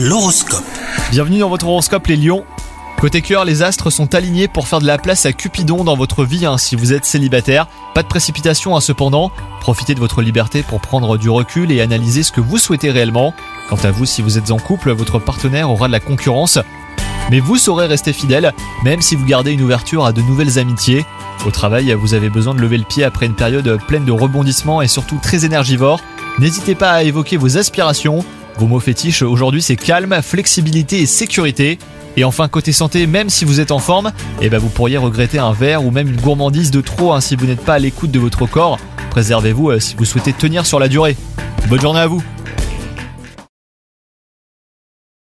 L'horoscope. Bienvenue dans votre horoscope les lions. Côté cœur, les astres sont alignés pour faire de la place à Cupidon dans votre vie hein, si vous êtes célibataire. Pas de précipitation hein, cependant, profitez de votre liberté pour prendre du recul et analyser ce que vous souhaitez réellement. Quant à vous, si vous êtes en couple, votre partenaire aura de la concurrence. Mais vous saurez rester fidèle, même si vous gardez une ouverture à de nouvelles amitiés. Au travail, vous avez besoin de lever le pied après une période pleine de rebondissements et surtout très énergivore. N'hésitez pas à évoquer vos aspirations, vos mots fétiches aujourd'hui c'est calme, flexibilité et sécurité. Et enfin côté santé, même si vous êtes en forme, eh ben vous pourriez regretter un verre ou même une gourmandise de trop hein, si vous n'êtes pas à l'écoute de votre corps. Préservez-vous euh, si vous souhaitez tenir sur la durée. Bonne journée à vous